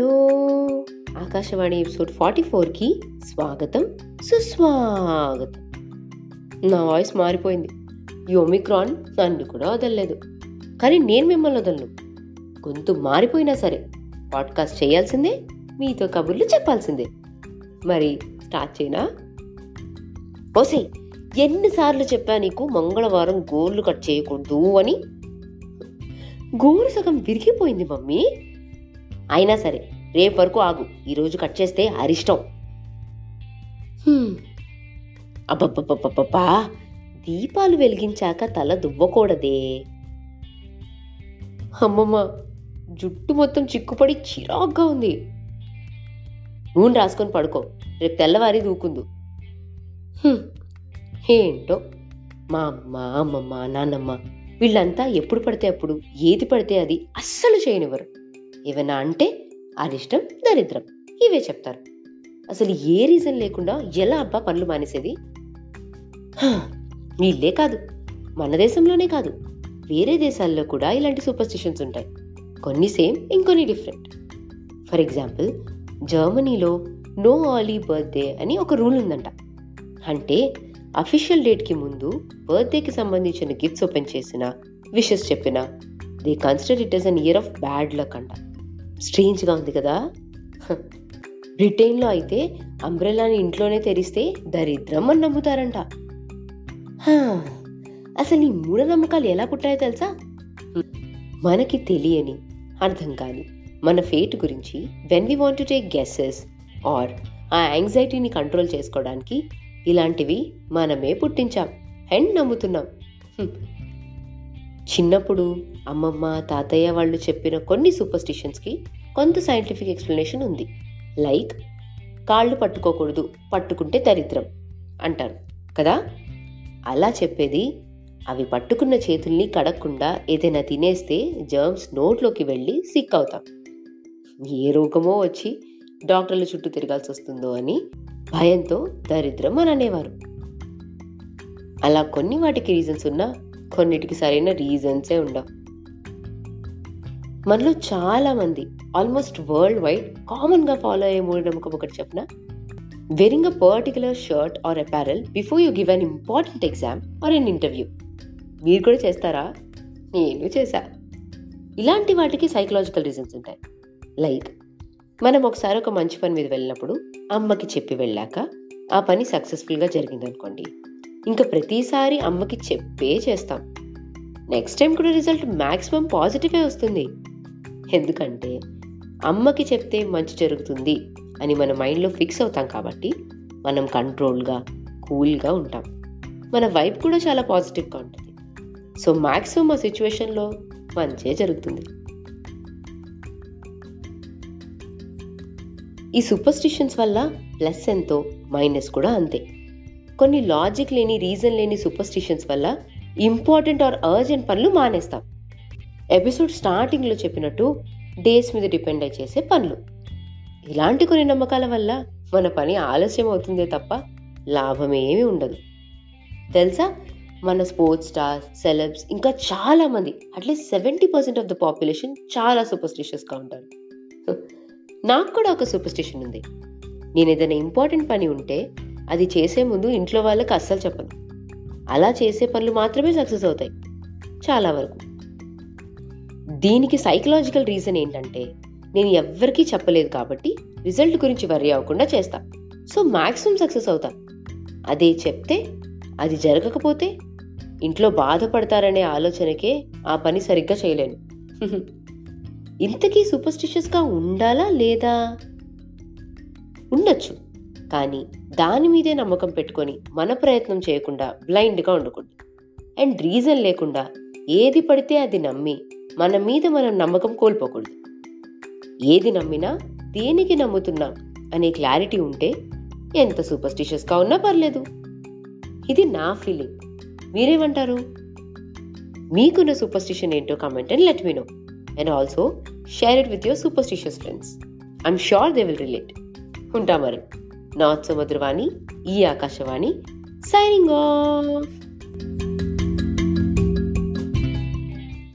Hello. Akashvani episode forty ఫోర్కి స్వాగతం సుస్వాగతం. నా వాయిస్ మారిపోయింది. యోమిక్రాన్ నన్ను కూడా వదలలేదు. కానీ నేను మిమ్మల్ని వదలను. గొంతు మారిపోయినా సరే పాడ్కాస్ట్ చేయాల్సిందే మీతో కబుర్లు చెప్పాల్సిందే. మరి స్టార్ట్ చేయనా? ఓసే ఎన్నిసార్లు చెప్పా నీకు మంగళవారం గోర్లు కట్ చేయకూడదు అని? గోరు సగం విరిగిపోయింది మమ్మీ. అయినా సరే రేపు వరకు ఆగు. ఈరోజు కట్ చేస్తే అరిష్టం. అబ్బబ్బబ్బబ్బబ్బా దీపాలు వెలిగించాక తల దువ్వకూడదే. అమ్మమ్మ జుట్టు మొత్తం చిక్కుపడి చిరాగ్గా ఉంది. నూనె రాసుకొని పడుకో. రేపు తెల్లవారి దూకుందు. ఏంటో? మా అమ్మ అమ్మమ్మ నాన్నమ్మ వీళ్ళంతా ఎప్పుడు పడితే అప్పుడు ఏది పడితే అది అస్సలు చేయనివ్వరు. ఏమైనా అంటే అరిష్టం దరిద్రం. ఇవే చెప్తారు. అసలు ఏ రీజన్ లేకుండా ఎలా అబ్బా పనులు మానేసేది? వీళ్ళే కాదు. మన దేశంలోనే కాదు. వేరే దేశాల్లో కూడా ఇలాంటి సూపర్స్టిషన్స్ ఉంటాయి. కొన్ని సేమ్ ఇంకొన్ని డిఫరెంట్. ఫర్ ఎగ్జాంపుల్ జర్మనీలో నో ఆలీ బర్త్డే అని ఒక రూల్ ఉందంట. అంటే అఫీషియల్ డేట్కి ముందు బర్త్డేకి సంబంధించిన గిఫ్ట్స్ ఓపెన్ చేసిన విషెస్ చెప్పిన they consider it as an year of bad luck అంట. స్ట్రేంజ్గా ఉంది కదా. బ్రిటైన్లో బ్రిటన్లో అయితే అంబ్రెలాని ఇంట్లోనే తెరిస్తే దరిద్రం అని నమ్ముతారంట. అసలు ఈ మూఢనమ్మకాలు ఎలా పుట్టాయో తెలుసా? మనకి తెలియని అర్థం కాని మన ఫేట్ గురించి when we want to take guesses or ఆ యాంగ్జైటీని కంట్రోల్ చేసుకోవడానికి ఇలాంటివి మనమే పుట్టించాం అండ్ నమ్ముతున్నాం. చిన్నప్పుడు అమ్మమ్మ తాతయ్య వాళ్ళు చెప్పిన కొన్ని సూపర్స్టిషన్స్కి కొంత సైంటిఫిక్ ఎక్స్ప్లెనేషన్ ఉంది. లైక్ కాళ్ళు పట్టుకోకూడదు పట్టుకుంటే దరిద్రం అంటారు కదా? అలా చెప్పేది అవి పట్టుకున్న చేతుల్ని కడక్కుండా ఏదైనా తినేస్తే జర్మ్స్ నోట్లోకి వెళ్ళి సిక్ అవుతాం. ఏ రోగమో వచ్చి డాక్టర్ల చుట్టూ తిరగాల్సి వస్తుందో అని భయంతో దరిద్రం అని అనేవారు. అలా కొన్ని వాటికి రీజన్స్ ఉన్నా కొన్నిటికి సరైన రీజన్సే ఉండవు. మనలో చాలా మంది ఆల్మోస్ట్ వరల్డ్ వైడ్ కామన్గా ఫాలో అయ్యే మూఢనమ్మకం ఒకటి చెప్పిన? Wearing a particular shirt or apparel before you give an important exam or an interview మీరు కూడా చేస్తారా? నేను చేశా. ఇలాంటి వాటికి సైకలాజికల్ రీజన్స్ ఉంటాయి. లైక్ మనం ఒకసారి ఒక మంచి పని మీద వెళ్ళినప్పుడు అమ్మకి చెప్పి వెళ్ళాక ఆ పని సక్సెస్ఫుల్గా జరిగిందనుకోండి. ఇంకా ప్రతిసారి అమ్మకి చెప్పే చేస్తాం. నెక్స్ట్ టైం కూడా రిజల్ట్ మ్యాక్సిమం పాజిటివే వస్తుంది. ఎందుకంటే అమ్మకి చెప్తే మంచి జరుగుతుంది అని మన మైండ్లో ఫిక్స్ అవుతాం కాబట్టి మనం కంట్రోల్గా కూల్గా ఉంటాం. మన వైబ్ కూడా చాలా పాజిటివ్గా ఉంటుంది. సో మ్యాక్సిమం ఆ సిచ్యువేషన్లో మంచే జరుగుతుంది. ఈ సూపర్ స్టిషన్స్ వల్ల ప్లస్ ఎంతో మైనస్ కూడా అంతే. కొన్ని లాజిక్ లేని రీజన్ లేని సూపర్స్టిషన్స్ వల్ల ఇంపార్టెంట్ ఆర్ అర్జెంట్ పనులు మానేస్తాం. ఎపిసోడ్ స్టార్టింగ్లో చెప్పినట్టు డేస్ మీద డిపెండ్ అయి చేసే పనులు. ఇలాంటి కొన్ని నమ్మకాల వల్ల మన పని ఆలస్యం అవుతుందే తప్ప లాభం ఏమీ ఉండదు. తెలుసా? మన స్పోర్ట్స్ స్టార్స్ సెలబ్స్ ఇంకా చాలా మంది at least seventy percent of the population చాలా సూపర్స్టిషియస్గా ఉంటారు. నాకు కూడా ఒక సూపర్స్టిషన్ ఉంది. నేను ఏదైనా ఇంపార్టెంట్ పని ఉంటే అది చేసే ముందు ఇంట్లో వాళ్ళకి అస్సలు చెప్పదు అలా చేసే పనులు మాత్రమే సక్సెస్ అవుతాయి. చాలా వరకు. దీనికి సైకలాజికల్ రీజన్ ఏంటంటే నేను ఎవ్వరికీ చెప్పలేదు కాబట్టి రిజల్ట్ గురించి వర్రీ అవ్వకుండా చేస్తా. సో మ్యాక్సిమం సక్సెస్ అవుతా. అదే చెప్తే అది జరగకపోతే ఇంట్లో బాధపడతారనే ఆలోచనకే ఆ పని సరిగ్గా చేయలేను. ఇంతకీ సూపర్స్టిషియస్గా ఉండాలా లేదా? ఉండొచ్చు. కానీ దాని మీదే నమ్మకం పెట్టుకొని మన ప్రయత్నం చేయకుండా బ్లైండ్గా ఉండకూడదు. అండ్ రీజన్ లేకుండా ఏది పడితే అది నమ్మి మన మీద మనం నమ్మకం కోల్పోకూడదు. ఏది నమ్మినా దేనికి నమ్ముతున్నాం అనే క్లారిటీ ఉంటే ఎంత సూపర్స్టిషియస్గా ఉన్నా పర్లేదు. ఇది నా ఫీలింగ్. మీరేమంటారు? మీకున్న సూపర్స్టిషన్ ఏంటో comment and let me know. And also share it with your superstitious friends. I'm sure they will relate. ఉంటా మరి. నాత్ సముద్రవాణి ఈ ఆకాశవాణి సైనింగ్ ఆఫ్!